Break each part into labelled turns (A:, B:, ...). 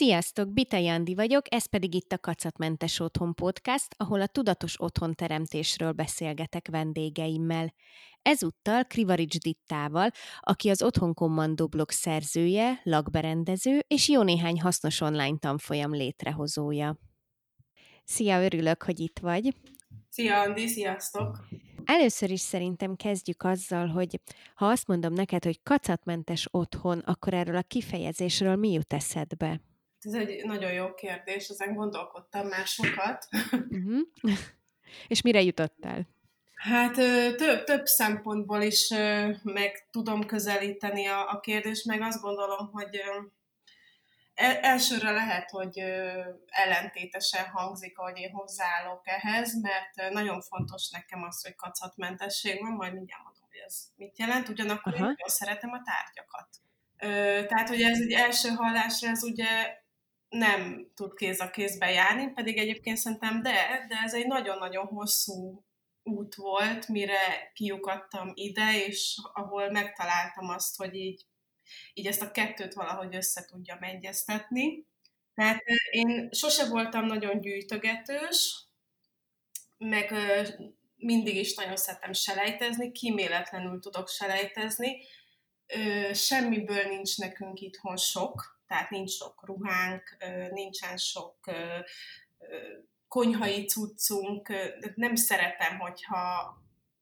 A: Sziasztok, Bita Jandi vagyok, ez pedig itt a Kacatmentes Otthon Podcast, ahol a tudatos otthonteremtésről beszélgetek vendégeimmel. Ezúttal Krivarics Dittával, aki az Otthon Kommandó blog szerzője, lakberendező és jó néhány hasznos online tanfolyam létrehozója. Szia, örülök, hogy itt vagy.
B: Szia, Andi, sziasztok!
A: Először is szerintem kezdjük azzal, hogy ha azt mondom neked, hogy kacatmentes otthon, akkor erről a kifejezésről mi jut eszedbe?
B: Ez egy nagyon jó kérdés, ezen gondolkodtam már sokat.
A: Uh-huh. És mire jutottál?
B: Hát több, több szempontból is meg tudom közelíteni a, a kérdést, meg azt gondolom, hogy e, elsőre lehet, hogy ellentétesen hangzik, ahogy én hozzáállok ehhez, mert nagyon fontos nekem az, hogy kacatmentesség van, majd mindjárt mondom, hogy ez mit jelent, ugyanakkor Aha. én nagyon szeretem a tárgyakat. Tehát, hogy ez egy első hallásra, ez ugye nem tud kéz a kézbe járni, pedig egyébként szerintem de, de ez egy nagyon-nagyon hosszú út volt, mire kiukadtam ide, és ahol megtaláltam azt, hogy így, így ezt a kettőt valahogy össze tudjam egyeztetni. Tehát én sose voltam nagyon gyűjtögetős, meg mindig is nagyon szeretem selejtezni, kíméletlenül tudok selejtezni. Semmiből nincs nekünk itthon sok, tehát nincs sok ruhánk, nincsen sok konyhai cuccunk, nem szeretem, hogyha,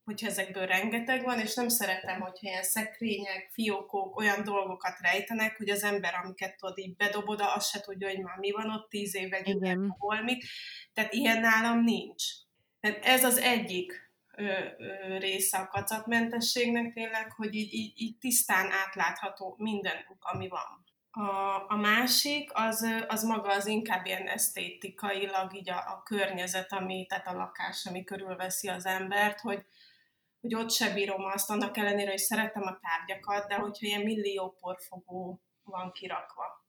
B: hogyha ezekből rengeteg van, és nem szeretem, hogyha ilyen szekrények, fiókok, olyan dolgokat rejtenek, hogy az ember, amiket tudod, így bedobod, azt se tudja, hogy már mi van ott tíz éve,
A: Igen.
B: hol mit. Tehát ilyen nálam nincs. Tehát ez az egyik ö, ö, része a kacatmentességnek tényleg, hogy így, így, így tisztán átlátható minden, ami van. A, a másik, az, az maga az inkább ilyen esztétikailag így a, a környezet, ami, tehát a lakás, ami körülveszi az embert, hogy, hogy ott se bírom azt, annak ellenére, hogy szeretem a tárgyakat, de hogyha ilyen millió porfogó van kirakva.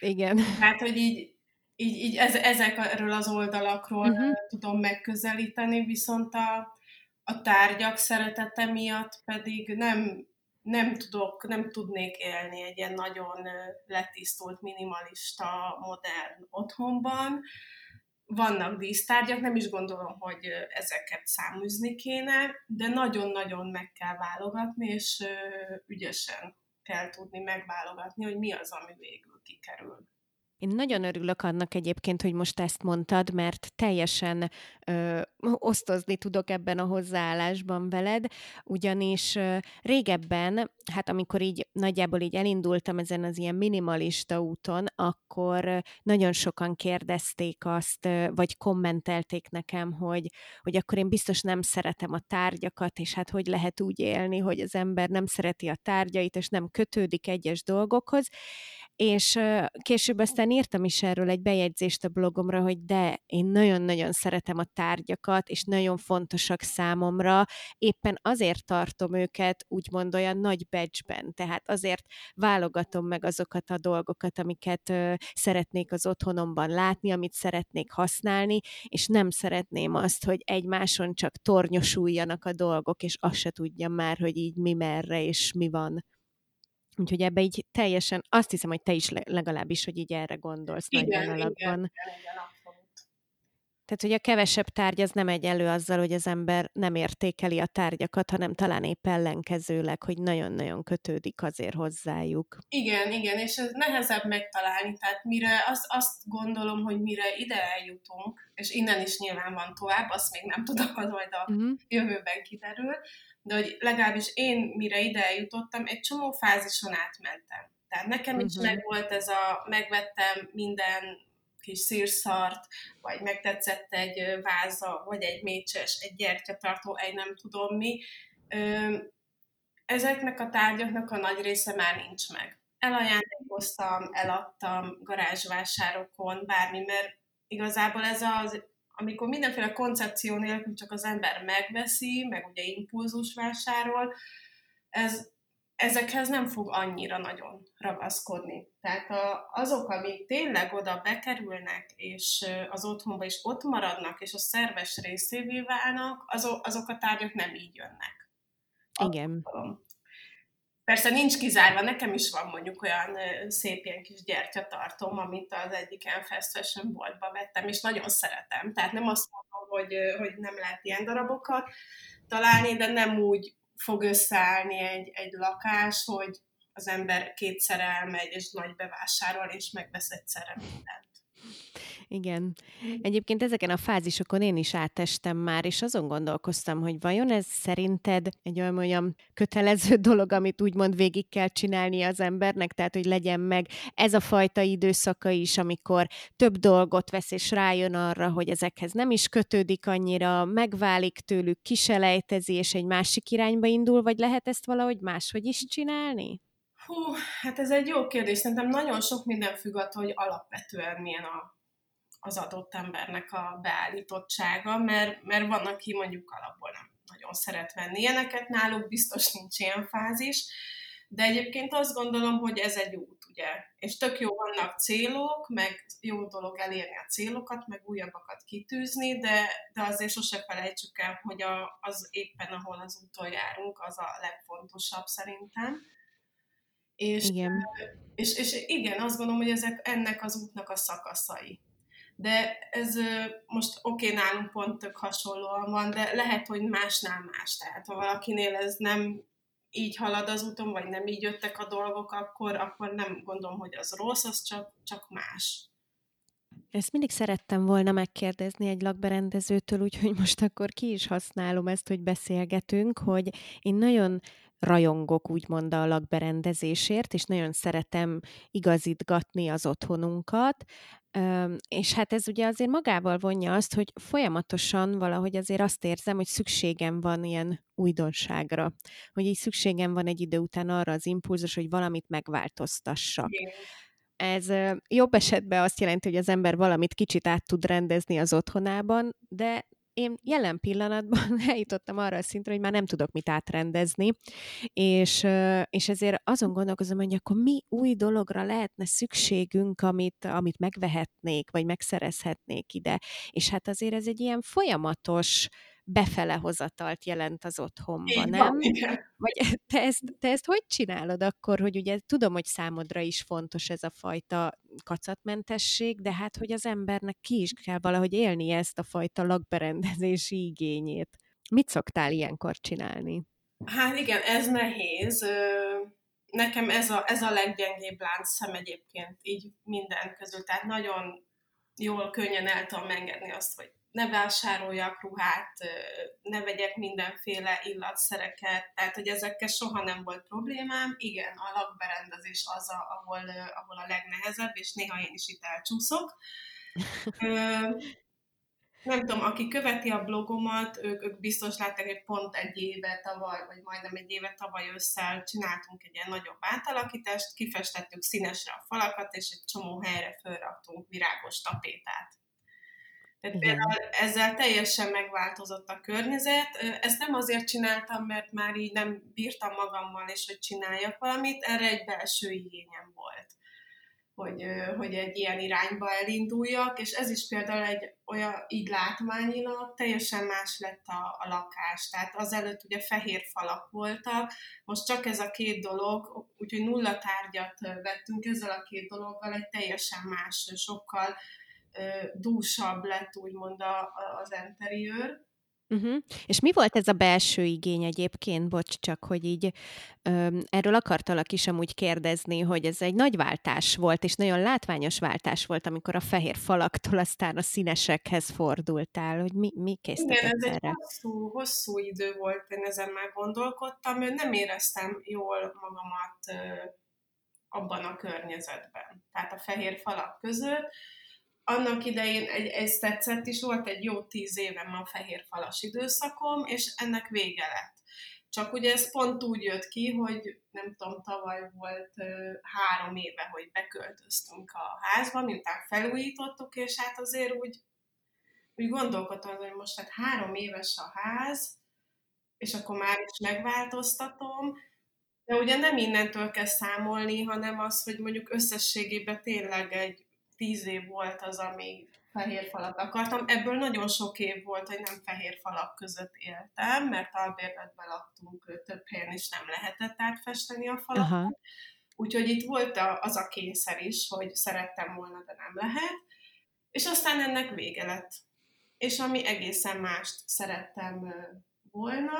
A: Igen.
B: Tehát, hogy így, így, így ez, ezekről az oldalakról uh-huh. tudom megközelíteni, viszont a, a tárgyak szeretete miatt pedig nem nem tudok, nem tudnék élni egy ilyen nagyon letisztult, minimalista, modern otthonban. Vannak dísztárgyak, nem is gondolom, hogy ezeket száműzni kéne, de nagyon-nagyon meg kell válogatni, és ügyesen kell tudni megválogatni, hogy mi az, ami végül kikerül.
A: Én nagyon örülök annak egyébként, hogy most ezt mondtad, mert teljesen ö, osztozni tudok ebben a hozzáállásban veled, ugyanis ö, régebben, hát amikor így nagyjából így elindultam ezen az ilyen minimalista úton, akkor ö, nagyon sokan kérdezték azt, ö, vagy kommentelték nekem, hogy, hogy akkor én biztos nem szeretem a tárgyakat, és hát hogy lehet úgy élni, hogy az ember nem szereti a tárgyait, és nem kötődik egyes dolgokhoz, és később aztán írtam is erről egy bejegyzést a blogomra, hogy de, én nagyon-nagyon szeretem a tárgyakat, és nagyon fontosak számomra, éppen azért tartom őket úgymond olyan nagy becsben, tehát azért válogatom meg azokat a dolgokat, amiket szeretnék az otthonomban látni, amit szeretnék használni, és nem szeretném azt, hogy egymáson csak tornyosuljanak a dolgok, és azt se tudjam már, hogy így mi merre és mi van. Úgyhogy ebbe így teljesen, azt hiszem, hogy te is legalábbis, hogy így erre gondolsz
B: igen, nagy vonalakban. Igen, igen,
A: Tehát, hogy a kevesebb tárgy az nem egy elő azzal, hogy az ember nem értékeli a tárgyakat, hanem talán épp ellenkezőleg, hogy nagyon-nagyon kötődik azért hozzájuk.
B: Igen, igen, és ez nehezebb megtalálni, tehát mire azt, azt gondolom, hogy mire ide eljutunk, és innen is nyilván van tovább, azt még nem tudom, az majd a uh-huh. jövőben kiderül, de hogy legalábbis én mire ide eljutottam, egy csomó fázison átmentem. Tehát nekem uh-huh. is mhm. meg volt ez a, megvettem minden kis szírszart, vagy megtetszett egy váza, vagy egy mécses, egy gyertyatartó, egy nem tudom mi. Ezeknek a tárgyaknak a nagy része már nincs meg. Elajándékoztam, eladtam garázsvásárokon, bármi, mert igazából ez az amikor mindenféle koncepció nélkül csak az ember megveszi, meg ugye impulzus vásárol, ez, ezekhez nem fog annyira nagyon ragaszkodni. Tehát a, azok, amik tényleg oda bekerülnek, és az otthonba is ott maradnak, és a szerves részévé válnak, azok, azok a tárgyak nem így jönnek.
A: Igen.
B: Persze nincs kizárva, nekem is van mondjuk olyan szép ilyen kis gyertyatartom, amit az egyik ilyen fast fashion boltba vettem, és nagyon szeretem. Tehát nem azt mondom, hogy, hogy nem lehet ilyen darabokat találni, de nem úgy fog összeállni egy, egy lakás, hogy az ember kétszer elmegy, és nagy bevásárol, és megvesz egyszerre mindent.
A: Igen. Egyébként ezeken a fázisokon én is átestem már, és azon gondolkoztam, hogy vajon ez szerinted egy olyan, olyan kötelező dolog, amit úgymond végig kell csinálni az embernek, tehát hogy legyen meg ez a fajta időszaka is, amikor több dolgot vesz, és rájön arra, hogy ezekhez nem is kötődik annyira, megválik tőlük, kiselejtezi, és egy másik irányba indul, vagy lehet ezt valahogy máshogy is csinálni?
B: Hú, hát ez egy jó kérdés. Szerintem nagyon sok minden függ attól, hogy alapvetően milyen a az adott embernek a beállítottsága, mert, mert van, aki mondjuk alapból nem nagyon szeret venni ilyeneket, náluk biztos nincs ilyen fázis, de egyébként azt gondolom, hogy ez egy út, ugye? És tök jó vannak célok, meg jó dolog elérni a célokat, meg újabbakat kitűzni, de, de azért sose felejtsük el, hogy a, az éppen, ahol az úton járunk, az a legfontosabb szerintem. És igen. És, és igen, azt gondolom, hogy ezek ennek az útnak a szakaszai de ez most oké, okay, nálunk pont tök hasonlóan van, de lehet, hogy másnál más. Tehát ha valakinél ez nem így halad az úton, vagy nem így jöttek a dolgok, akkor, akkor nem gondolom, hogy az rossz, az csak, csak más.
A: Ezt mindig szerettem volna megkérdezni egy lakberendezőtől, úgyhogy most akkor ki is használom ezt, hogy beszélgetünk, hogy én nagyon rajongok úgymond a lakberendezésért, és nagyon szeretem igazítgatni az otthonunkat, és hát ez ugye azért magával vonja azt, hogy folyamatosan valahogy azért azt érzem, hogy szükségem van ilyen újdonságra, hogy így szükségem van egy idő után arra az impulzus, hogy valamit megváltoztassak. Ez jobb esetben azt jelenti, hogy az ember valamit kicsit át tud rendezni az otthonában, de én jelen pillanatban eljutottam arra a szintre, hogy már nem tudok mit átrendezni, és, és ezért azon gondolkozom, hogy akkor mi új dologra lehetne szükségünk, amit, amit megvehetnék, vagy megszerezhetnék ide. És hát azért ez egy ilyen folyamatos befele hozatalt jelent az otthonban, Így nem? Van, igen. Vagy te ezt, te ezt hogy csinálod akkor, hogy ugye tudom, hogy számodra is fontos ez a fajta kacatmentesség, de hát, hogy az embernek ki is kell valahogy élni ezt a fajta lakberendezési igényét. Mit szoktál ilyenkor csinálni?
B: Hát igen, ez nehéz. Nekem ez a, ez a leggyengébb láncszem egyébként így minden közül. Tehát nagyon jól, könnyen el tudom engedni azt, hogy ne vásároljak ruhát, ne vegyek mindenféle illatszereket, tehát hogy ezekkel soha nem volt problémám. Igen, a lakberendezés az, a, ahol, ahol a legnehezebb, és néha én is itt elcsúszok. Nem tudom, aki követi a blogomat, ők, ők biztos látták, hogy pont egy éve tavaly, vagy majdnem egy éve tavaly ősszel csináltunk egy ilyen nagyobb átalakítást, kifestettük színesre a falakat, és egy csomó helyre fölraktunk virágos tapétát. Tehát Igen. például ezzel teljesen megváltozott a környezet. Ezt nem azért csináltam, mert már így nem bírtam magammal, és hogy csináljak valamit, erre egy belső igényem volt, hogy, hogy egy ilyen irányba elinduljak, és ez is például egy olyan, így látványilag teljesen más lett a, a lakás. Tehát azelőtt ugye fehér falak voltak, most csak ez a két dolog, úgyhogy nulla tárgyat vettünk ezzel a két dologgal, egy teljesen más, sokkal dúsabb lett úgymond az interiőr.
A: Uh-huh. És mi volt ez a belső igény egyébként? Bocs, csak hogy így ö, erről akartalak is amúgy kérdezni, hogy ez egy nagy váltás volt, és nagyon látványos váltás volt, amikor a fehér falaktól aztán a színesekhez fordultál, hogy mi, mi készítetett
B: Igen, ez erre? egy hosszú, hosszú idő volt, én ezen már gondolkodtam, nem éreztem jól magamat abban a környezetben, tehát a fehér falak között, annak idején egy, ez tetszett is, volt egy jó tíz évem a fehér falas időszakom, és ennek vége lett. Csak ugye ez pont úgy jött ki, hogy nem tudom, tavaly volt három éve, hogy beköltöztünk a házba, miután felújítottuk, és hát azért úgy, úgy gondolkodtam, hogy most hát három éves a ház, és akkor már is megváltoztatom, de ugye nem innentől kell számolni, hanem az, hogy mondjuk összességében tényleg egy tíz év volt az, ami fehér falat akartam. Ebből nagyon sok év volt, hogy nem fehér falak között éltem, mert albérletben laktunk, több helyen is nem lehetett átfesteni a falakat. Aha. Úgyhogy itt volt az a kényszer is, hogy szerettem volna, de nem lehet. És aztán ennek vége lett. És ami egészen mást szerettem volna,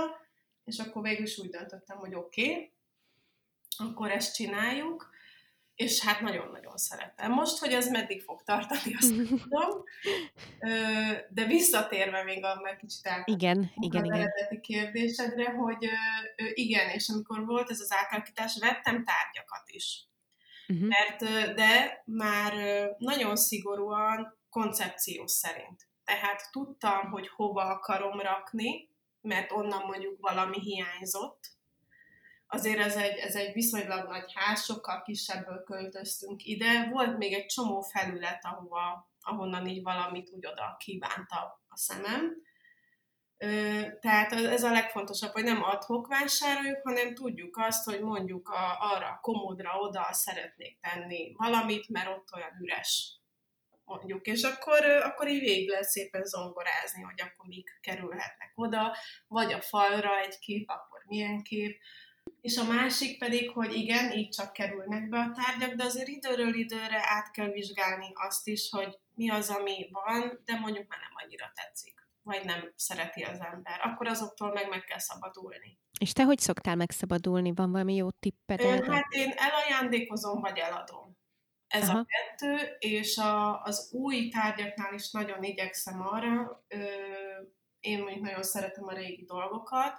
B: és akkor végül is úgy döntöttem, hogy oké, okay, akkor ezt csináljuk, és hát nagyon-nagyon szeretem. Most, hogy ez meddig fog tartani, azt nem tudom, de visszatérve még a meg kicsit
A: igen, igen,
B: az eredeti kérdésedre, hogy igen, és amikor volt ez az átalakítás, vettem tárgyakat is. Uh-huh. Mert, de már nagyon szigorúan koncepció szerint. Tehát tudtam, hogy hova akarom rakni, mert onnan mondjuk valami hiányzott, azért ez egy, ez egy viszonylag nagy ház, sokkal kisebből költöztünk ide. Volt még egy csomó felület, ahova, ahonnan így valamit úgy oda kívánta a szemem. Tehát ez a legfontosabb, hogy nem adhok vásároljuk, hanem tudjuk azt, hogy mondjuk a, arra a komódra oda szeretnék tenni valamit, mert ott olyan üres mondjuk, és akkor, akkor így végig lehet szépen zongorázni, hogy akkor mik kerülhetnek oda, vagy a falra egy kép, akkor milyen kép, és a másik pedig, hogy igen, így csak kerülnek be a tárgyak, de azért időről időre át kell vizsgálni azt is, hogy mi az, ami van, de mondjuk már nem annyira tetszik, vagy nem szereti az ember. Akkor azoktól meg meg kell szabadulni.
A: És te hogy szoktál megszabadulni? Van valami jó tipped?
B: Erre? Hát én elajándékozom, vagy eladom. Ez Aha. a kettő, és a, az új tárgyaknál is nagyon igyekszem arra, ö, én mondjuk nagyon szeretem a régi dolgokat,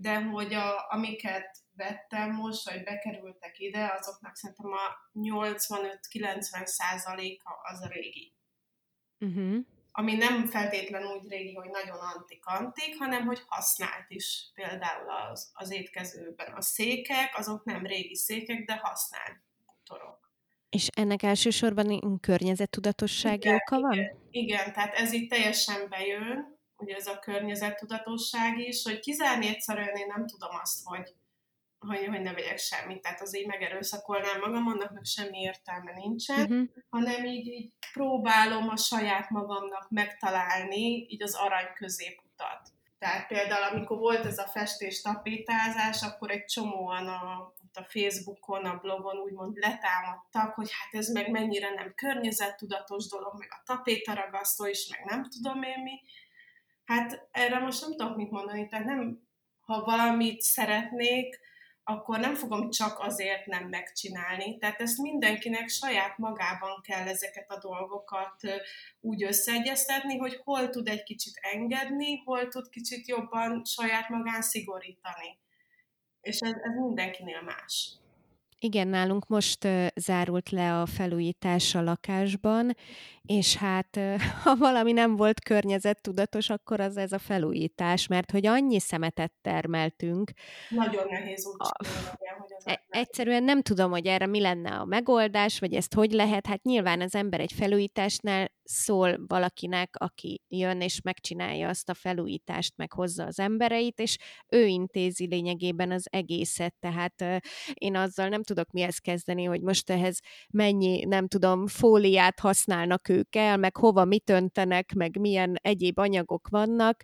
B: de hogy a, amiket vettem most, vagy bekerültek ide, azoknak szerintem a 85-90 százaléka az a régi. Uh-huh. Ami nem feltétlen úgy régi, hogy nagyon antik-antik, hanem hogy használt is. Például az, az étkezőben a székek, azok nem régi székek, de használt motorok.
A: És ennek elsősorban környezettudatossági oka van?
B: Igen, igen, tehát ez itt teljesen bejön, ugye ez a környezettudatosság is, hogy kizárni egyszerűen én nem tudom azt, hogy, hogy, hogy ne vegyek semmit, tehát az így megerőszakolnám magam, annak meg semmi értelme nincsen, uh-huh. hanem így, így próbálom a saját magamnak megtalálni így az arany középutat. Tehát például, amikor volt ez a festés tapétázás, akkor egy csomóan a, a Facebookon, a blogon úgymond letámadtak, hogy hát ez meg mennyire nem környezettudatos dolog, meg a tapétaragasztó is, meg nem tudom én mi. Hát erre most nem tudok mit mondani, tehát nem, ha valamit szeretnék, akkor nem fogom csak azért nem megcsinálni. Tehát ezt mindenkinek saját magában kell ezeket a dolgokat úgy összeegyeztetni, hogy hol tud egy kicsit engedni, hol tud kicsit jobban saját magán szigorítani. És ez, ez mindenkinél más.
A: Igen, nálunk most zárult le a felújítás a lakásban, és hát ha valami nem volt környezettudatos, akkor az ez a felújítás, mert hogy annyi szemetet termeltünk.
B: Nagyon nehéz úgy a, hogy az e-
A: Egyszerűen nem tudom, hogy erre mi lenne a megoldás, vagy ezt hogy lehet. Hát nyilván az ember egy felújításnál szól valakinek, aki jön és megcsinálja azt a felújítást, meg hozza az embereit, és ő intézi lényegében az egészet. Tehát én azzal nem tudok mihez kezdeni, hogy most ehhez mennyi, nem tudom, fóliát használnak ők el, meg hova mit öntenek, meg milyen egyéb anyagok vannak,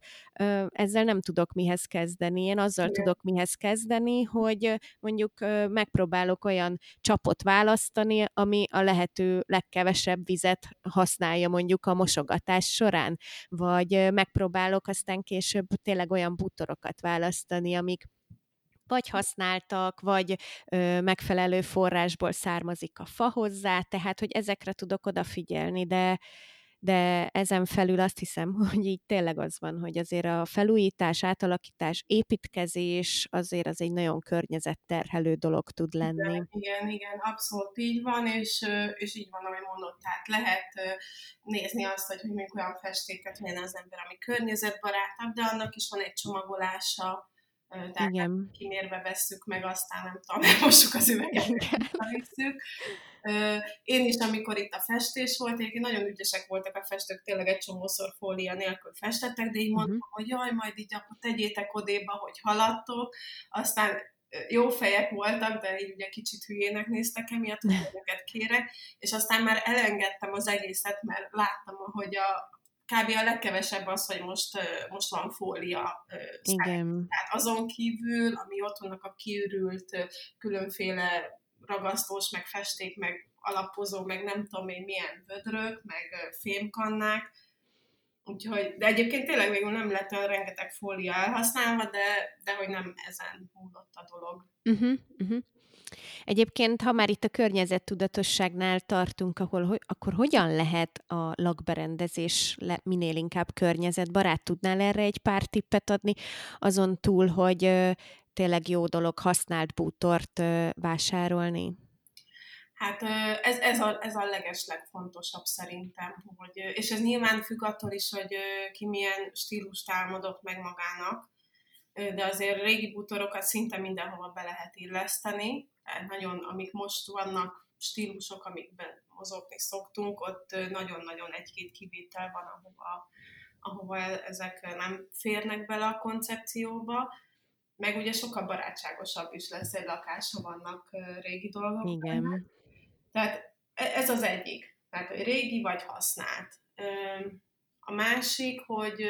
A: ezzel nem tudok mihez kezdeni. Én azzal Igen. tudok mihez kezdeni, hogy mondjuk megpróbálok olyan csapot választani, ami a lehető legkevesebb vizet használja mondjuk a mosogatás során, vagy megpróbálok aztán később tényleg olyan bútorokat választani, amik vagy használtak, vagy ö, megfelelő forrásból származik a fa hozzá, tehát hogy ezekre tudok odafigyelni, de de ezen felül azt hiszem, hogy így tényleg az van, hogy azért a felújítás, átalakítás, építkezés azért az egy nagyon környezetterhelő dolog tud lenni.
B: Igen, igen, igen abszolút így van, és, és így van, ahogy mondott, tehát lehet nézni azt, hogy mondjuk olyan festéket milyen az ember, ami környezetbarátabb, de annak is van egy csomagolása, tehát Igen. kimérve vesszük meg, aztán nem tudom, elmossuk az üveget, visszük. Én is, amikor itt a festés volt, én nagyon ügyesek voltak a festők, tényleg egy csomószor fólia nélkül festettek, de így mondtam, uh-huh. hogy jaj, majd így akkor tegyétek odéba, hogy haladtok, aztán jó fejek voltak, de így ugye kicsit hülyének néztek emiatt, hogy őket kérek, és aztán már elengedtem az egészet, mert láttam, hogy a, kb. a legkevesebb az, hogy most, most van fólia.
A: Igen.
B: Tehát azon kívül, ami ott vannak a kiürült különféle ragasztós, meg festék, meg alapozó, meg nem tudom én milyen vödrök, meg fémkannák, Úgyhogy, de egyébként tényleg végül nem lett olyan rengeteg fólia elhasználva, de, de hogy nem ezen múlott a dolog.
A: Uh-huh, uh-huh. Egyébként, ha már itt a környezettudatosságnál tartunk, ahol, akkor hogyan lehet a lakberendezés minél inkább környezetbarát? Tudnál erre egy pár tippet adni, azon túl, hogy tényleg jó dolog használt bútort vásárolni?
B: Hát ez, ez, a, ez a leges szerintem, hogy, és ez nyilván függ attól is, hogy ki milyen stílust álmodott meg magának, de azért régi bútorokat szinte mindenhova be lehet illeszteni, nagyon, amik most vannak stílusok, amikben mozogni szoktunk, ott nagyon-nagyon egy-két kivétel van, ahova, ahova ezek nem férnek bele a koncepcióba, meg ugye sokkal barátságosabb is lesz egy lakás, ha vannak régi dolgok.
A: Igen.
B: Tehát e, ez az egyik. Tehát, hogy régi vagy használt. A másik, hogy,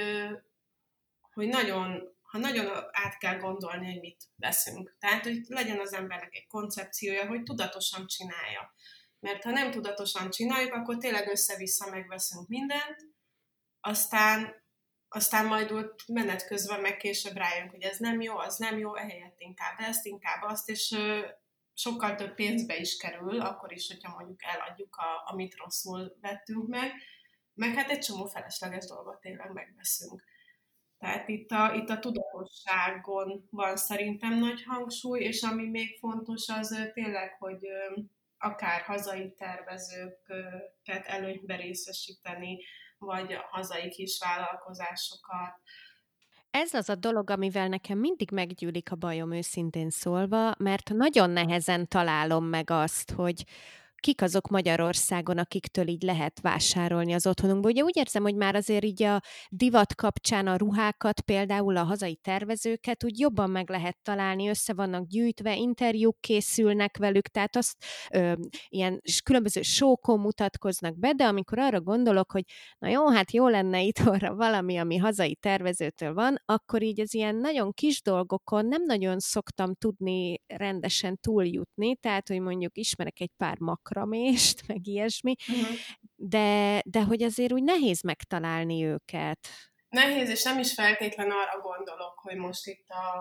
B: hogy nagyon, ha nagyon át kell gondolni, hogy mit veszünk. Tehát, hogy legyen az embernek egy koncepciója, hogy tudatosan csinálja. Mert ha nem tudatosan csináljuk, akkor tényleg össze-vissza megveszünk mindent, aztán, aztán majd ott menet közben meg később rájönk, hogy ez nem jó, az nem jó, ehelyett inkább ezt, inkább azt, és sokkal több pénzbe is kerül, akkor is, hogyha mondjuk eladjuk, a, amit rosszul vettünk meg, meg hát egy csomó felesleges dolgot tényleg megveszünk. Tehát itt a, itt a tudatosságon van szerintem nagy hangsúly, és ami még fontos az tényleg, hogy akár hazai tervezőket előnybe részesíteni, vagy a hazai kisvállalkozásokat,
A: ez az a dolog, amivel nekem mindig meggyűlik a bajom őszintén szólva, mert nagyon nehezen találom meg azt, hogy kik azok Magyarországon, akiktől így lehet vásárolni az otthonunkból. Ugye úgy érzem, hogy már azért így a divat kapcsán a ruhákat, például a hazai tervezőket úgy jobban meg lehet találni, össze vannak gyűjtve, interjúk készülnek velük, tehát azt ö, ilyen különböző sókon mutatkoznak be, de amikor arra gondolok, hogy na jó, hát jó lenne itt arra valami, ami hazai tervezőtől van, akkor így az ilyen nagyon kis dolgokon nem nagyon szoktam tudni rendesen túljutni, tehát, hogy mondjuk ismerek egy pár makra, makramést, meg ilyesmi, uh-huh. de, de hogy azért úgy nehéz megtalálni őket.
B: Nehéz, és nem is feltétlen arra gondolok, hogy most itt a,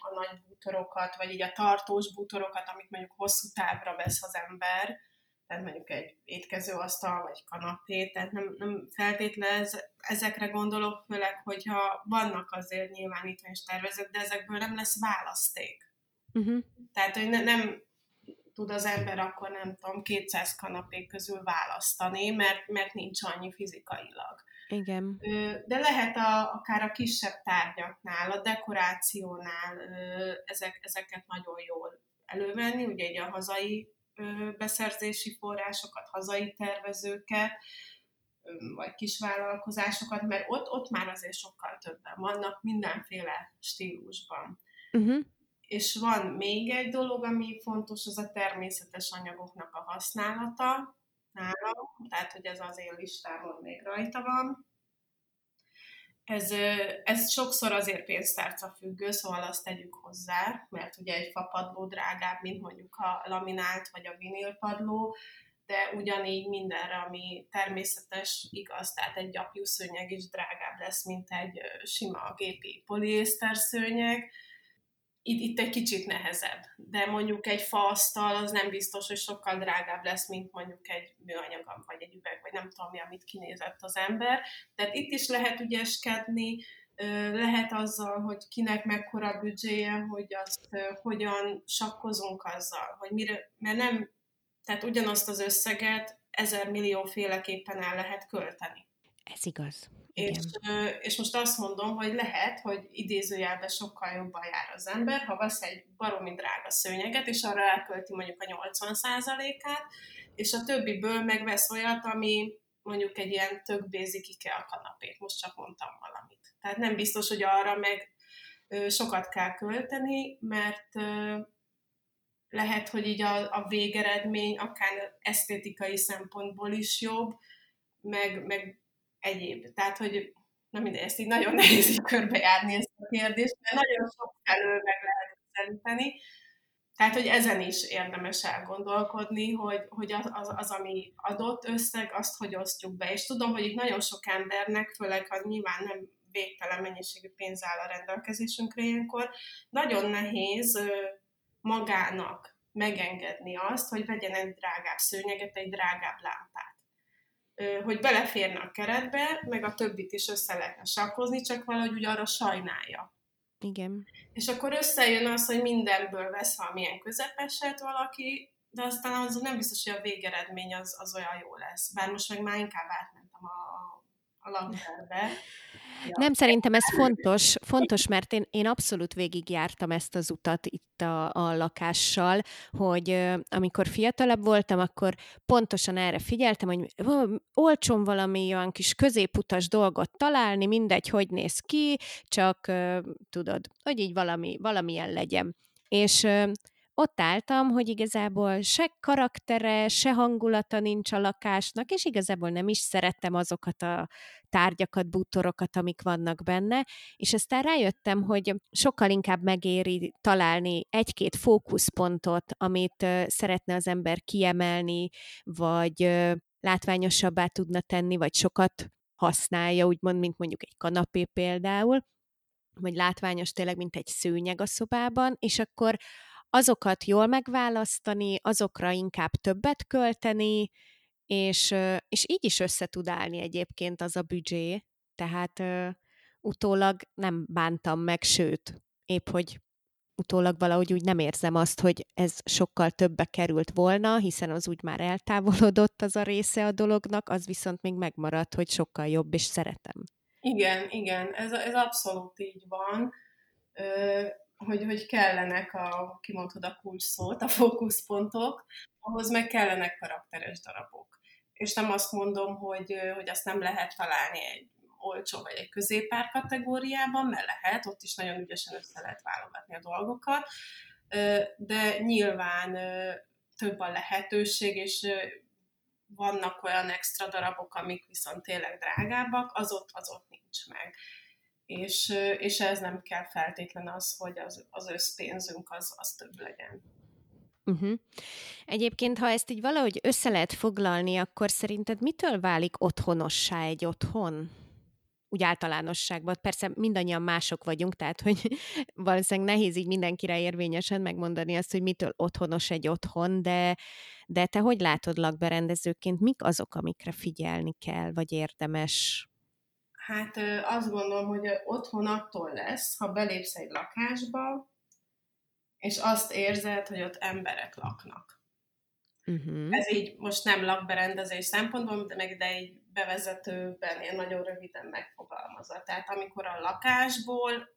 B: a nagy bútorokat, vagy így a tartós bútorokat, amit mondjuk hosszú távra vesz az ember, tehát mondjuk egy étkezőasztal, vagy kanapé, tehát nem, nem feltétlen ez, ezekre gondolok, főleg, hogyha vannak azért nyilván itt is tervezők, de ezekből nem lesz választék. Uh-huh. Tehát, hogy ne, nem tud az ember akkor nem tudom, 200 kanapé közül választani, mert, mert nincs annyi fizikailag.
A: Igen.
B: De lehet a, akár a kisebb tárgyaknál, a dekorációnál ezek, ezeket nagyon jól elővenni, ugye egy a hazai beszerzési forrásokat, hazai tervezőket, vagy kisvállalkozásokat, mert ott, ott már azért sokkal többen vannak mindenféle stílusban. Uh-huh. És van még egy dolog, ami fontos, az a természetes anyagoknak a használata nálam, tehát hogy ez az én listámon még rajta van. Ez, ez sokszor azért pénztárca függő, szóval azt tegyük hozzá, mert ugye egy fapadló drágább, mint mondjuk a laminált vagy a vinilpadló, de ugyanígy mindenre, ami természetes, igaz, tehát egy gyapjú szőnyeg is drágább lesz, mint egy sima gépi poliészter szőnyeg, itt, itt egy kicsit nehezebb, de mondjuk egy faasztal az nem biztos, hogy sokkal drágább lesz, mint mondjuk egy műanyag, vagy egy üveg, vagy nem tudom mi, amit kinézett az ember. Tehát itt is lehet ügyeskedni, lehet azzal, hogy kinek mekkora büdzséje, hogy azt hogyan sakkozunk azzal, hogy mire, mert nem, tehát ugyanazt az összeget ezer millió féleképpen el lehet költeni.
A: Ez igaz.
B: És, és most azt mondom, hogy lehet, hogy idézőjelben sokkal jobban jár az ember, ha vesz egy baromi drága szőnyeget, és arra elkölti mondjuk a 80%-át, és a többiből megvesz olyat, ami mondjuk egy ilyen tök basic a kanapét, most csak mondtam valamit. Tehát nem biztos, hogy arra meg sokat kell költeni, mert lehet, hogy így a, a végeredmény akár esztétikai szempontból is jobb, meg, meg egyéb. Tehát, hogy na mindegy, ezt így nagyon nehéz így körbejárni ezt a kérdést, mert nagyon sok felől meg lehet szerinteni. Tehát, hogy ezen is érdemes elgondolkodni, hogy, hogy az, az, az, ami adott összeg, azt hogy osztjuk be. És tudom, hogy itt nagyon sok embernek, főleg ha nyilván nem végtelen mennyiségű pénz áll a rendelkezésünkre ilyenkor, nagyon nehéz magának megengedni azt, hogy vegyen egy drágább szőnyeget, egy drágább lámpát. Hogy beleférne a keretbe, meg a többit is össze lehetne sakkozni, csak valahogy úgy arra sajnálja.
A: Igen.
B: És akkor összejön az, hogy mindenből vesz valamilyen közepeset valaki, de aztán az nem biztos, hogy a végeredmény az, az olyan jó lesz. Bár most meg már inkább átmentem a, a lakterbe.
A: Nem, szerintem ez fontos, fontos mert én, én abszolút végigjártam ezt az utat itt a, a lakással, hogy amikor fiatalabb voltam, akkor pontosan erre figyeltem, hogy olcsom valami olyan kis középutas dolgot találni, mindegy, hogy néz ki, csak tudod, hogy így valami, valamilyen legyen. És ott álltam, hogy igazából se karaktere, se hangulata nincs a lakásnak, és igazából nem is szerettem azokat a tárgyakat, bútorokat, amik vannak benne, és aztán rájöttem, hogy sokkal inkább megéri találni egy-két fókuszpontot, amit szeretne az ember kiemelni, vagy látványosabbá tudna tenni, vagy sokat használja, úgymond, mint mondjuk egy kanapé például, vagy látványos tényleg, mint egy szőnyeg a szobában, és akkor azokat jól megválasztani, azokra inkább többet költeni, és, és így is össze tud állni egyébként az a büdzsé, tehát utólag nem bántam meg, sőt, épp hogy utólag valahogy úgy nem érzem azt, hogy ez sokkal többe került volna, hiszen az úgy már eltávolodott az a része a dolognak, az viszont még megmaradt, hogy sokkal jobb, és szeretem.
B: Igen, igen, ez, ez abszolút így van hogy, hogy kellenek a, kimondhatod a kulcs szót, a fókuszpontok, ahhoz meg kellenek karakteres darabok. És nem azt mondom, hogy, hogy azt nem lehet találni egy olcsó vagy egy középár kategóriában, mert lehet, ott is nagyon ügyesen össze lehet válogatni a dolgokat, de nyilván több a lehetőség, és vannak olyan extra darabok, amik viszont tényleg drágábbak, az ott, az ott nincs meg és, és ez nem kell feltétlen az, hogy az, az összpénzünk az, az több legyen.
A: Uh-huh. Egyébként, ha ezt így valahogy össze lehet foglalni, akkor szerinted mitől válik otthonossá egy otthon? Úgy általánosságban. Persze mindannyian mások vagyunk, tehát hogy valószínűleg nehéz így mindenkire érvényesen megmondani azt, hogy mitől otthonos egy otthon, de, de te hogy látod lakberendezőként, mik azok, amikre figyelni kell, vagy érdemes?
B: Hát azt gondolom, hogy otthon attól lesz, ha belépsz egy lakásba, és azt érzed, hogy ott emberek laknak. Uh-huh. Ez így most nem lakberendezés szempontból, de meg de egy bevezetőben ilyen nagyon röviden megfogalmazva. Tehát amikor a lakásból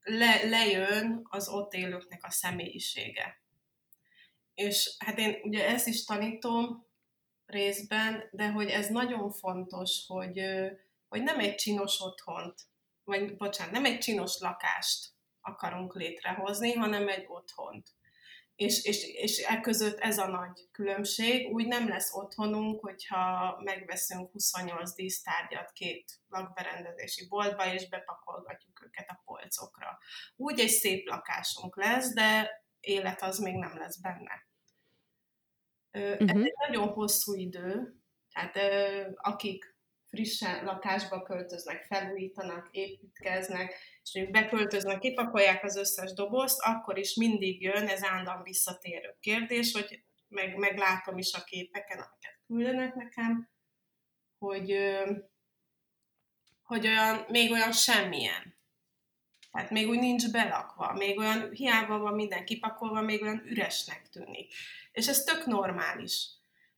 B: le, lejön az ott élőknek a személyisége. És hát én ugye ezt is tanítom részben, de hogy ez nagyon fontos, hogy hogy nem egy csinos otthont, vagy bocsánat, nem egy csinos lakást akarunk létrehozni, hanem egy otthont. És, és, és e között ez a nagy különbség. Úgy nem lesz otthonunk, hogyha megveszünk 28 dísztárgyat két lakberendezési boltba, és bepakolgatjuk őket a polcokra. Úgy egy szép lakásunk lesz, de élet az még nem lesz benne. Uh-huh. Ez egy nagyon hosszú idő, tehát akik frissen lakásba költöznek, felújítanak, építkeznek, és még beköltöznek, kipakolják az összes dobozt, akkor is mindig jön ez állandóan visszatérő kérdés, hogy meg, meglátom is a képeken, amiket küldenek nekem, hogy, hogy olyan, még olyan semmilyen. Tehát még úgy nincs belakva, még olyan hiába van minden kipakolva, még olyan üresnek tűnik. És ez tök normális.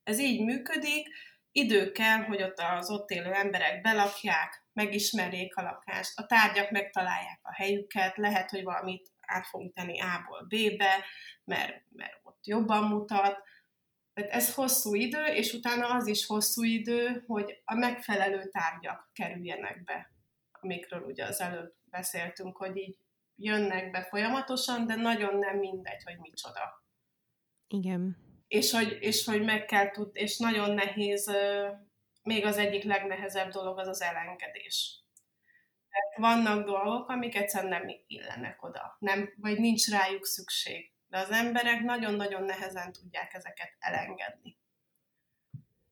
B: Ez így működik, idő kell, hogy ott az ott élő emberek belakják, megismerjék a lakást, a tárgyak megtalálják a helyüket, lehet, hogy valamit át fogunk tenni A-ból B-be, mert, mert ott jobban mutat. Tehát ez hosszú idő, és utána az is hosszú idő, hogy a megfelelő tárgyak kerüljenek be, amikről ugye az előbb beszéltünk, hogy így jönnek be folyamatosan, de nagyon nem mindegy, hogy micsoda.
A: Igen.
B: És hogy, és hogy meg kell tudni, és nagyon nehéz, még az egyik legnehezebb dolog az az elengedés. Mert vannak dolgok, amik egyszerűen nem illenek oda, nem, vagy nincs rájuk szükség. De az emberek nagyon-nagyon nehezen tudják ezeket elengedni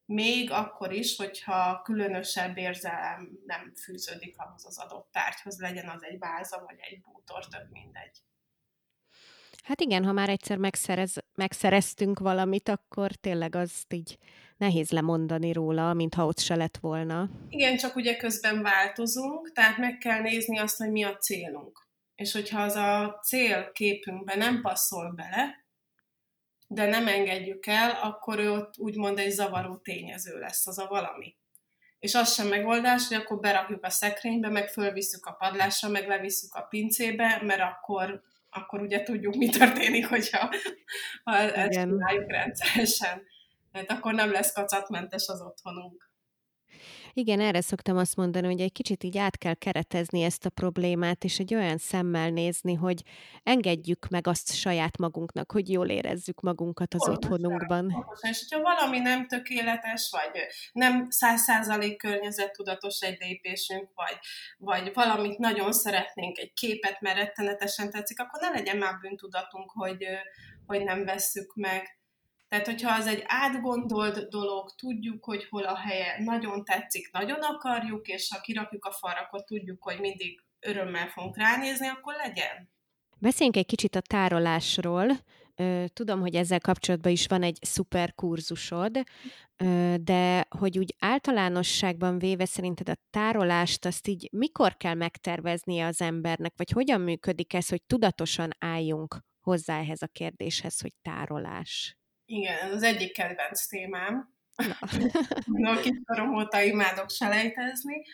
B: még akkor is, hogyha különösebb érzelem nem fűződik ahhoz az adott tárgyhoz, legyen az egy váza vagy egy bútor, több mindegy.
A: Hát igen, ha már egyszer megszerez, megszereztünk valamit, akkor tényleg azt így nehéz lemondani róla, mintha ott se lett volna.
B: Igen, csak ugye közben változunk, tehát meg kell nézni azt, hogy mi a célunk. És hogyha az a célképünkbe nem passzol bele, de nem engedjük el, akkor ő ott úgymond egy zavaró tényező lesz az a valami. És az sem megoldás, hogy akkor berakjuk a szekrénybe, meg fölvisszük a padlásra, meg levisszük a pincébe, mert akkor, akkor ugye tudjuk, mi történik, hogyha ha ezt csináljuk rendszeresen. Tehát akkor nem lesz kacatmentes az otthonunk.
A: Igen, erre szoktam azt mondani, hogy egy kicsit így át kell keretezni ezt a problémát, és egy olyan szemmel nézni, hogy engedjük meg azt saját magunknak, hogy jól érezzük magunkat az pontosan, otthonunkban.
B: Pontosan. És hogyha valami nem tökéletes, vagy nem száz százalék környezettudatos egy lépésünk, vagy, vagy valamit nagyon szeretnénk, egy képet, mert rettenetesen tetszik, akkor ne legyen már bűntudatunk, hogy, hogy nem vesszük meg tehát, hogyha az egy átgondolt dolog, tudjuk, hogy hol a helye, nagyon tetszik, nagyon akarjuk, és ha kirakjuk a falra, akkor tudjuk, hogy mindig örömmel fogunk ránézni, akkor legyen.
A: Beszéljünk egy kicsit a tárolásról. Tudom, hogy ezzel kapcsolatban is van egy szuper kurzusod, de hogy úgy általánosságban véve szerinted a tárolást azt így mikor kell megterveznie az embernek, vagy hogyan működik ez, hogy tudatosan álljunk hozzá ehhez a kérdéshez, hogy tárolás?
B: Igen, ez az egyik kedvenc témám. Na. Kiskorom óta imádok selejtezni.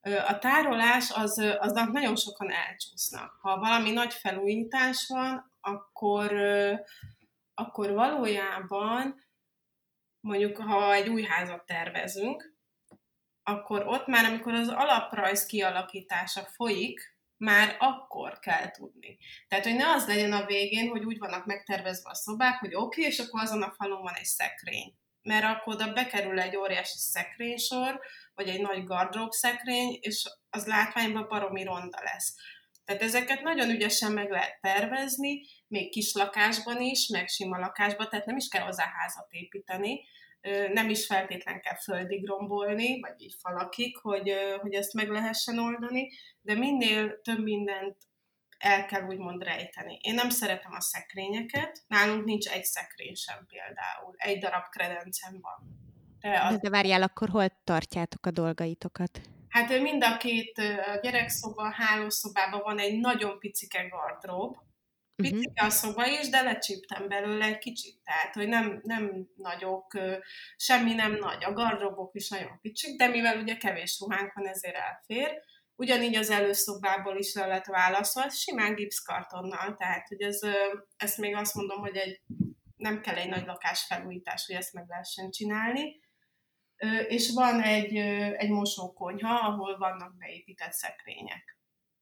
B: A tárolás, az, aznak nagyon sokan elcsúsznak. Ha valami nagy felújítás van, akkor, akkor valójában mondjuk, ha egy új házat tervezünk, akkor ott már, amikor az alaprajz kialakítása folyik, már akkor kell tudni. Tehát, hogy ne az legyen a végén, hogy úgy vannak megtervezve a szobák, hogy oké, okay, és akkor azon a falon van egy szekrény. Mert akkor oda bekerül egy óriási szekrénysor, vagy egy nagy gardrób szekrény, és az látványban baromi ronda lesz. Tehát ezeket nagyon ügyesen meg lehet tervezni, még kis lakásban is, meg sima lakásban, tehát nem is kell hozzá házat építeni, nem is feltétlen kell földig rombolni, vagy így falakig, hogy, hogy ezt meg lehessen oldani, de minél több mindent el kell úgymond rejteni. Én nem szeretem a szekrényeket, nálunk nincs egy szekrény sem például, egy darab kredencem van.
A: De, az... de várjál, akkor hol tartjátok a dolgaitokat?
B: Hát mind a két gyerekszoba, hálószobában van egy nagyon picike gardrób, Picike uh-huh. a szoba is, de lecsíptem belőle egy kicsit, tehát, hogy nem, nem nagyok, semmi nem nagy, a gardrobok is nagyon kicsik, de mivel ugye kevés ruhánk van, ezért elfér. Ugyanígy az előszobából is le lett válaszol, simán gipszkartonnal, tehát, hogy ez, ezt még azt mondom, hogy egy, nem kell egy nagy lakás felújítás, hogy ezt meg lehessen csinálni. És van egy, egy mosókonyha, ahol vannak beépített szekrények.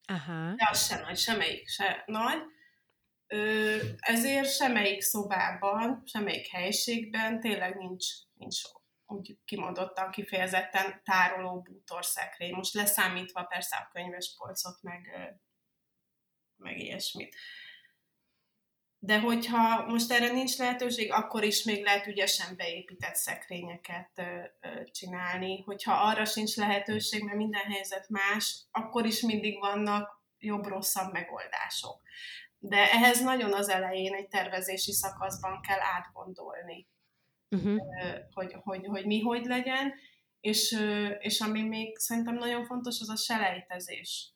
B: Aha. De az se nagy, semmelyik se nagy ezért semmelyik szobában, semmelyik helyiségben tényleg nincs, nincs úgy kimondottan, kifejezetten tároló bútorszekrény. Most leszámítva persze a könyves polcot, meg, meg ilyesmit. De hogyha most erre nincs lehetőség, akkor is még lehet ügyesen beépített szekrényeket csinálni. Hogyha arra sincs lehetőség, mert minden helyzet más, akkor is mindig vannak jobb-rosszabb megoldások de ehhez nagyon az elején egy tervezési szakaszban kell átgondolni, uh-huh. hogy, hogy, hogy mi hogy legyen, és, és ami még szerintem nagyon fontos, az a selejtezés.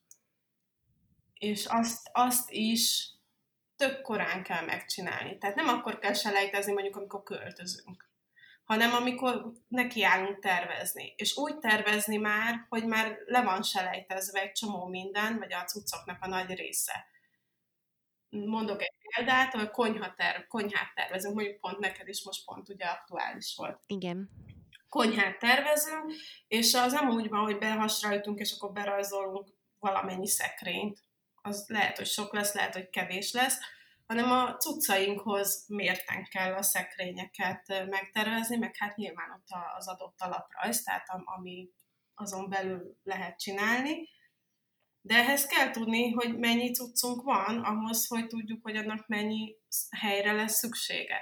B: És azt, azt is tök korán kell megcsinálni. Tehát nem akkor kell selejtezni, mondjuk, amikor költözünk, hanem amikor nekiállunk tervezni. És úgy tervezni már, hogy már le van selejtezve egy csomó minden, vagy a cuccoknak a nagy része mondok egy példát, a konyha terv, konyhát tervezünk, mondjuk pont neked is most pont ugye aktuális volt.
A: Igen.
B: Konyhát tervezünk, és az nem úgy van, hogy behasrajtunk, és akkor berajzolunk valamennyi szekrényt, az lehet, hogy sok lesz, lehet, hogy kevés lesz, hanem a cuccainkhoz mérten kell a szekrényeket megtervezni, meg hát nyilván ott az adott alaprajz, tehát ami azon belül lehet csinálni. De ehhez kell tudni, hogy mennyi cuccunk van, ahhoz, hogy tudjuk, hogy annak mennyi helyre lesz szüksége.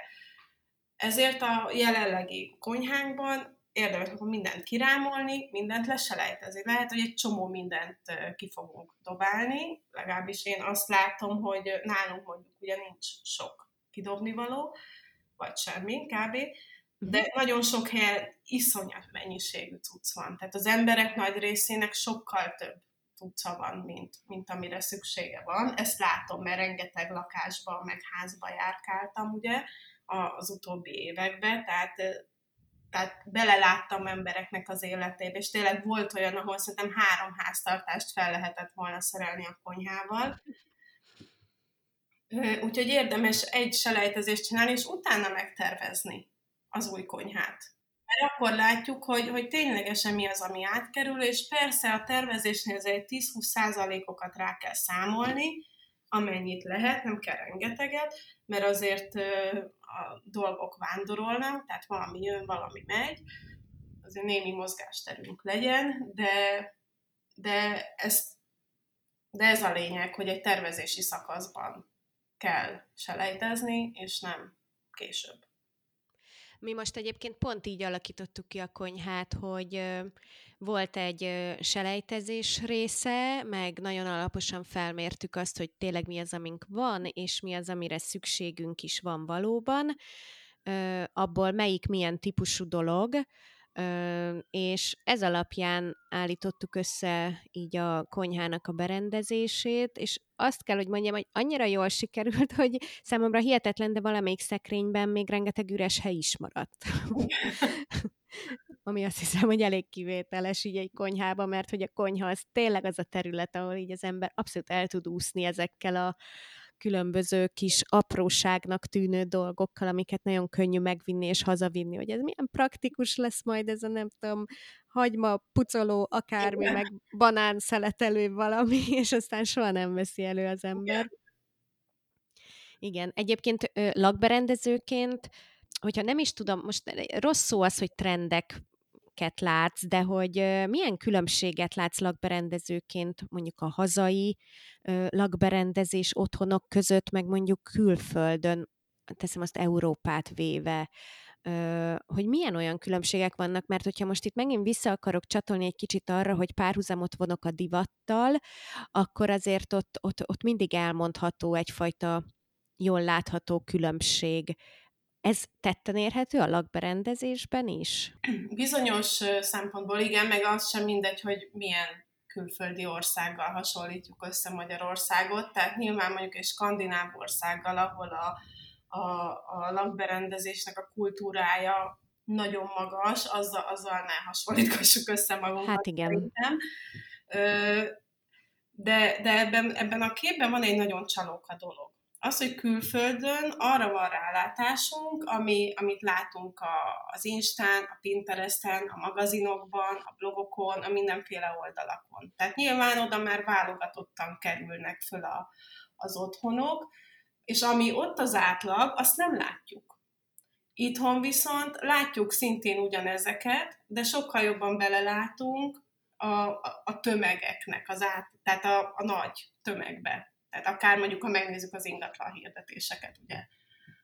B: Ezért a jelenlegi konyhánkban érdemes akkor mindent kirámolni, mindent leselejtezni. Lehet, hogy egy csomó mindent ki fogunk dobálni, legalábbis én azt látom, hogy nálunk mondjuk ugye nincs sok kidobni való, vagy semmi kb. De mhm. nagyon sok helyen iszonyat mennyiségű cucc van. Tehát az emberek nagy részének sokkal több cucca van, mint, mint amire szüksége van. Ezt látom, mert rengeteg lakásban, meg házba járkáltam, ugye, az utóbbi években, tehát tehát beleláttam embereknek az életébe, és tényleg volt olyan, ahol szerintem három háztartást fel lehetett volna szerelni a konyhával. Úgyhogy érdemes egy selejtezést csinálni, és utána megtervezni az új konyhát. Mert akkor látjuk, hogy, hogy ténylegesen mi az, ami átkerül, és persze a tervezésnél egy 10-20 százalékokat rá kell számolni, amennyit lehet, nem kell rengeteget, mert azért a dolgok vándorolnak, tehát valami jön, valami megy, azért némi mozgásterünk legyen, de, de, ez, de ez a lényeg, hogy egy tervezési szakaszban kell selejtezni, és nem később.
A: Mi most egyébként pont így alakítottuk ki a konyhát, hogy volt egy selejtezés része, meg nagyon alaposan felmértük azt, hogy tényleg mi az, amink van, és mi az, amire szükségünk is van valóban, abból melyik milyen típusú dolog, és ez alapján állítottuk össze így a konyhának a berendezését, és azt kell, hogy mondjam, hogy annyira jól sikerült, hogy számomra hihetetlen, de valamelyik szekrényben még rengeteg üres hely is maradt. Ami azt hiszem, hogy elég kivételes így egy konyhába, mert hogy a konyha az tényleg az a terület, ahol így az ember abszolút el tud úszni ezekkel a különböző kis apróságnak tűnő dolgokkal, amiket nagyon könnyű megvinni és hazavinni, hogy ez milyen praktikus lesz majd ez a nem tudom, hagyma, pucoló, akármi, Igen. meg banán szeletelő valami, és aztán soha nem veszi elő az ember. Igen. Igen, egyébként lakberendezőként, hogyha nem is tudom, most rossz szó az, hogy trendek látsz, de hogy milyen különbséget látsz lakberendezőként mondjuk a hazai lakberendezés otthonok között, meg mondjuk külföldön, teszem azt Európát véve, hogy milyen olyan különbségek vannak, mert hogyha most itt megint vissza akarok csatolni egy kicsit arra, hogy párhuzamot vonok a divattal, akkor azért ott, ott, ott mindig elmondható egyfajta jól látható különbség ez tetten érhető a lakberendezésben is?
B: Bizonyos szempontból igen, meg az sem mindegy, hogy milyen külföldi országgal hasonlítjuk össze Magyarországot, tehát nyilván mondjuk egy skandináv országgal, ahol a, a, a lakberendezésnek a kultúrája nagyon magas, azzal, azzal ne hasonlítgassuk össze magunkat.
A: Hát igen. Szerintem.
B: De, de ebben, ebben a képben van egy nagyon csalóka dolog az, hogy külföldön arra van rálátásunk, ami, amit látunk a, az Instán, a Pinteresten, a magazinokban, a blogokon, a mindenféle oldalakon. Tehát nyilván oda már válogatottan kerülnek föl a, az otthonok, és ami ott az átlag, azt nem látjuk. Itthon viszont látjuk szintén ugyanezeket, de sokkal jobban belelátunk a, a, a tömegeknek, az át, tehát a, a nagy tömegbe. Tehát akár mondjuk, ha megnézzük az ingatlan hirdetéseket, ugye,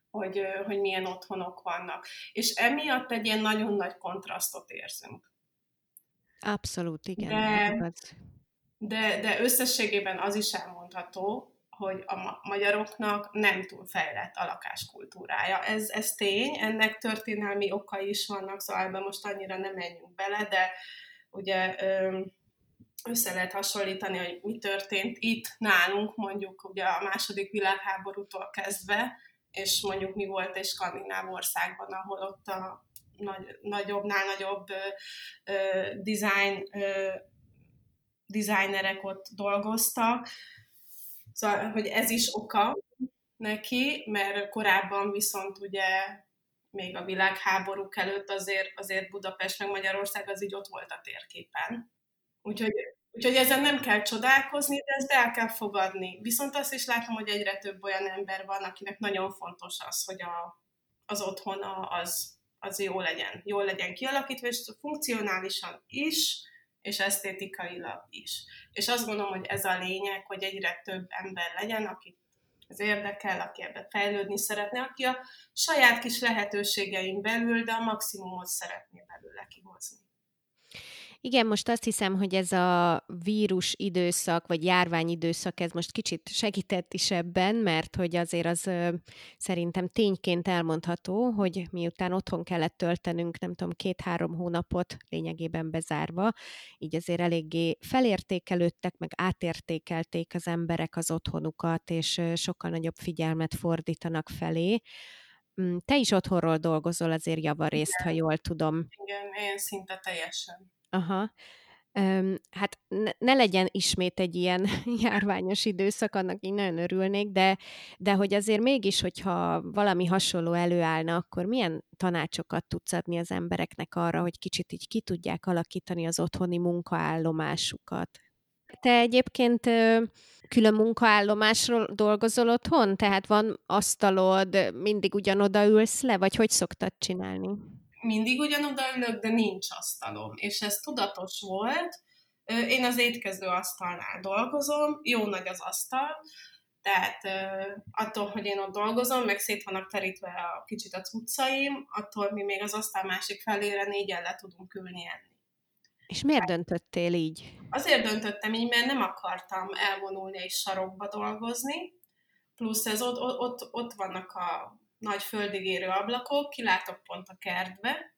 B: hogy, hogy milyen otthonok vannak. És emiatt egy ilyen nagyon nagy kontrasztot érzünk.
A: Abszolút, igen.
B: De, de, de összességében az is elmondható, hogy a magyaroknak nem túl fejlett a lakáskultúrája. Ez, ez tény, ennek történelmi okai is vannak, szóval ebben most annyira nem menjünk bele, de ugye össze lehet hasonlítani, hogy mi történt itt nálunk, mondjuk ugye a második világháborútól kezdve, és mondjuk mi volt egy skandináv országban, ahol ott a nagy, nagyobbnál nagyobb ö, ö, design, ö, designerek ott dolgoztak. Szóval, hogy ez is oka neki, mert korábban viszont ugye még a világháborúk előtt azért, azért Budapest meg Magyarország az így ott volt a térképen. Úgyhogy, Úgyhogy ezen nem kell csodálkozni, de ezt el kell fogadni. Viszont azt is látom, hogy egyre több olyan ember van, akinek nagyon fontos az, hogy a, az otthona az, az jó legyen. Jól legyen kialakítva, és funkcionálisan is, és esztétikailag is. És azt gondolom, hogy ez a lényeg, hogy egyre több ember legyen, aki ez érdekel, aki ebbe fejlődni szeretne, aki a saját kis lehetőségeink belül, de a maximumot szeretné belőle kihozni.
A: Igen, most azt hiszem, hogy ez a vírus időszak, vagy járvány időszak, ez most kicsit segített is ebben, mert hogy azért az ö, szerintem tényként elmondható, hogy miután otthon kellett töltenünk, nem tudom, két-három hónapot lényegében bezárva, így azért eléggé felértékelődtek, meg átértékelték az emberek az otthonukat, és sokkal nagyobb figyelmet fordítanak felé. Mm, te is otthonról dolgozol azért javarészt, ha jól tudom.
B: Igen, én szinte teljesen.
A: Aha. Öm, hát ne, ne legyen ismét egy ilyen járványos időszak, annak így nagyon örülnék, de, de hogy azért mégis, hogyha valami hasonló előállna, akkor milyen tanácsokat tudsz adni az embereknek arra, hogy kicsit így ki tudják alakítani az otthoni munkaállomásukat? Te egyébként külön munkaállomásról dolgozol otthon? Tehát van asztalod, mindig ugyanoda ülsz le, vagy hogy szoktad csinálni?
B: Mindig ugyanoda ülök, de nincs asztalom. És ez tudatos volt. Én az étkező asztalnál dolgozom, jó nagy az asztal, tehát attól, hogy én ott dolgozom, meg szét vannak terítve a kicsit a cuccaim, attól mi még az asztal másik felére négyen le tudunk ülni enni.
A: És miért döntöttél így?
B: Azért döntöttem így, mert nem akartam elvonulni egy sarokba dolgozni, plusz ez ott, ott, ott vannak a nagy földigérő ablakok, kilátok pont a kertbe,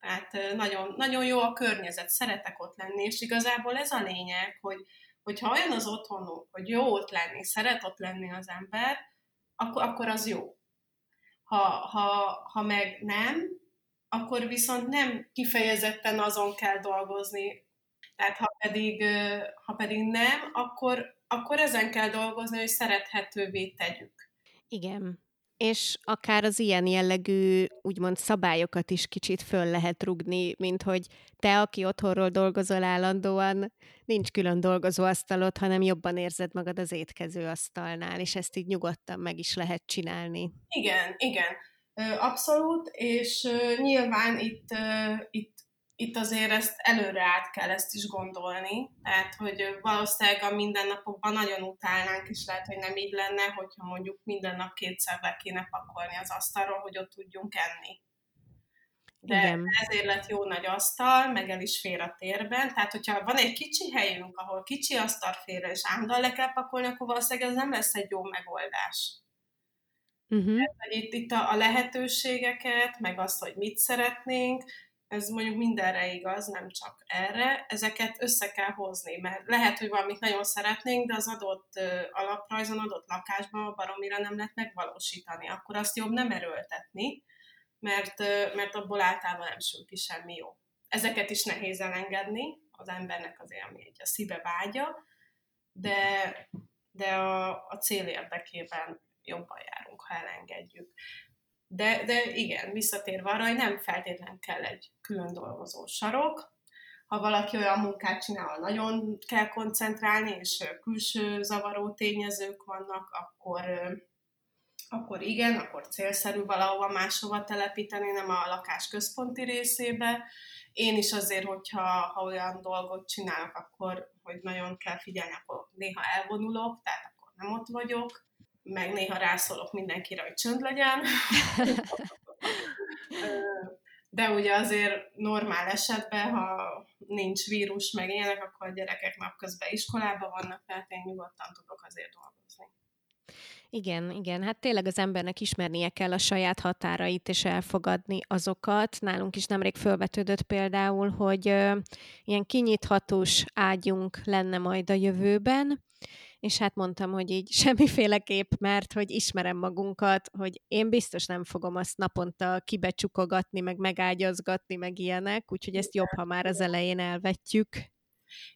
B: tehát nagyon, nagyon jó a környezet, szeretek ott lenni, és igazából ez a lényeg, hogy hogyha olyan az otthonunk, hogy jó ott lenni, szeret ott lenni az ember, akkor, akkor az jó. Ha, ha, ha meg nem, akkor viszont nem kifejezetten azon kell dolgozni. Tehát ha pedig, ha pedig nem, akkor, akkor ezen kell dolgozni, hogy szerethetővé tegyük.
A: Igen és akár az ilyen jellegű, úgymond szabályokat is kicsit föl lehet rugni, mint hogy te, aki otthonról dolgozol állandóan, nincs külön dolgozóasztalod, hanem jobban érzed magad az étkező asztalnál, és ezt így nyugodtan meg is lehet csinálni.
B: Igen, igen. Abszolút, és nyilván itt, itt itt azért ezt előre át kell ezt is gondolni, tehát hogy valószínűleg a mindennapokban nagyon utálnánk, és lehet, hogy nem így lenne, hogyha mondjuk minden nap kétszer be kéne pakolni az asztalról, hogy ott tudjunk enni. De Igen. ezért lett jó nagy asztal, meg el is fér a térben, tehát hogyha van egy kicsi helyünk, ahol kicsi asztal fér, és állandóan le kell pakolni, akkor valószínűleg ez nem lesz egy jó megoldás. Uh-huh. Tehát, hogy itt, itt a, a lehetőségeket, meg azt, hogy mit szeretnénk, ez mondjuk mindenre igaz, nem csak erre, ezeket össze kell hozni, mert lehet, hogy valamit nagyon szeretnénk, de az adott alaprajzon, adott lakásban baromira nem lehet megvalósítani, akkor azt jobb nem erőltetni, mert, mert abból általában nem sül ki semmi jó. Ezeket is nehéz elengedni, az embernek ami egy a szíve vágya, de, de a, a cél érdekében jobban járunk, ha elengedjük. De, de igen, visszatérve arra, hogy nem feltétlen kell egy külön dolgozó sarok. Ha valaki olyan munkát csinál, nagyon kell koncentrálni, és külső zavaró tényezők vannak, akkor, akkor igen, akkor célszerű valahova máshova telepíteni, nem a lakás központi részébe. Én is azért, hogyha ha olyan dolgot csinálok, akkor hogy nagyon kell figyelni, akkor néha elvonulok, tehát akkor nem ott vagyok meg néha rászólok mindenkire, hogy csönd legyen. De ugye azért normál esetben, ha nincs vírus, meg ilyenek, akkor a gyerekek napközben iskolába vannak, tehát én nyugodtan tudok azért dolgozni.
A: Igen, igen, hát tényleg az embernek ismernie kell a saját határait, és elfogadni azokat. Nálunk is nemrég felvetődött például, hogy ö, ilyen kinyithatós ágyunk lenne majd a jövőben, és hát mondtam, hogy így semmiféleképp, mert hogy ismerem magunkat, hogy én biztos nem fogom azt naponta kibecsukogatni, meg megágyazgatni, meg ilyenek, úgyhogy ezt jobb, ha már az elején elvetjük.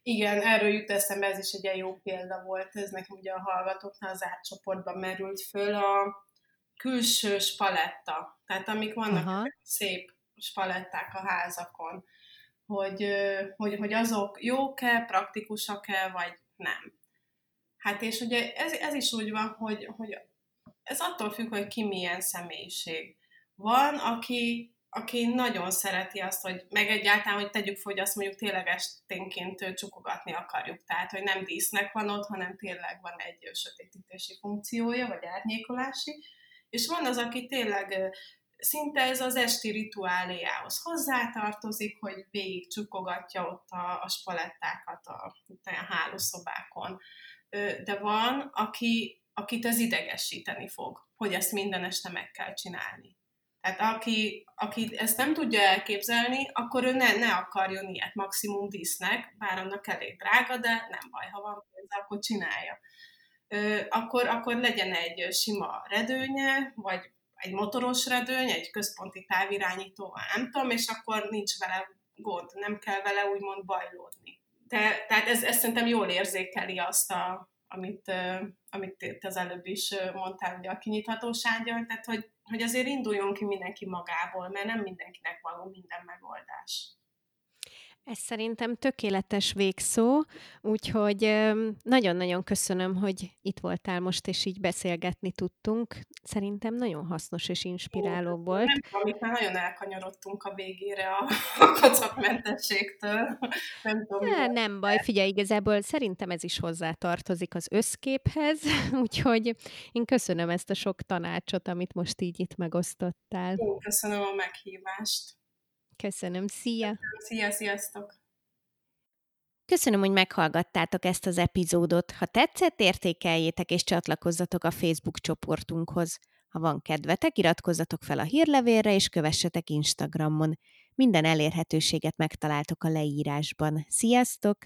B: Igen, erről jut eszembe, ez is egy jó példa volt, ez nekem ugye a hallgatóknál az átcsoportban merült föl a külső spaletta, tehát amik vannak Aha. szép spaletták a házakon, hogy, hogy, hogy azok jók-e, praktikusak-e, vagy nem. Hát és ugye ez, ez is úgy van, hogy, hogy ez attól függ, hogy ki milyen személyiség. Van, aki aki nagyon szereti azt, hogy meg egyáltalán, hogy tegyük hogy azt mondjuk tényleg esténként csukogatni akarjuk. Tehát, hogy nem dísznek van ott, hanem tényleg van egy sötétítési funkciója, vagy árnyékolási. És van az, aki tényleg szinte ez az esti rituáléjához hozzátartozik, hogy végig csukogatja ott a, a spalettákat a, a hálószobákon. De van, aki, akit ez idegesíteni fog, hogy ezt minden este meg kell csinálni. Tehát aki, aki ezt nem tudja elképzelni, akkor ő ne, ne akarjon ilyet maximum dísznek, bár annak elég drága, de nem baj, ha van pénz, akkor csinálja. Akkor, akkor legyen egy sima redőnye, vagy egy motoros redőny, egy központi távirányító, nem tudom, és akkor nincs vele gond, nem kell vele úgymond bajlódni. De, tehát ez, ez szerintem jól érzékeli azt, a, amit, amit te az előbb is mondtál, ugye a kinyithatósággal, tehát hogy hogy azért induljon ki mindenki magából, mert nem mindenkinek való minden megoldás.
A: Ez szerintem tökéletes végszó, úgyhogy nagyon-nagyon köszönöm, hogy itt voltál most, és így beszélgetni tudtunk. Szerintem nagyon hasznos és inspiráló Ó, volt. Nem
B: tudom, már nagyon elkanyarodtunk a végére a kocokmentességtől.
A: Nem tudom. Ja, nem baj, figyelj, igazából szerintem ez is hozzátartozik az összképhez, úgyhogy én köszönöm ezt a sok tanácsot, amit most így itt megosztottál.
B: Én köszönöm a meghívást.
A: Köszönöm, szia!
B: Szia, sziasztok!
A: Köszönöm, hogy meghallgattátok ezt az epizódot. Ha tetszett, értékeljétek és csatlakozzatok a Facebook csoportunkhoz. Ha van kedvetek, iratkozzatok fel a hírlevélre és kövessetek Instagramon. Minden elérhetőséget megtaláltok a leírásban. Sziasztok!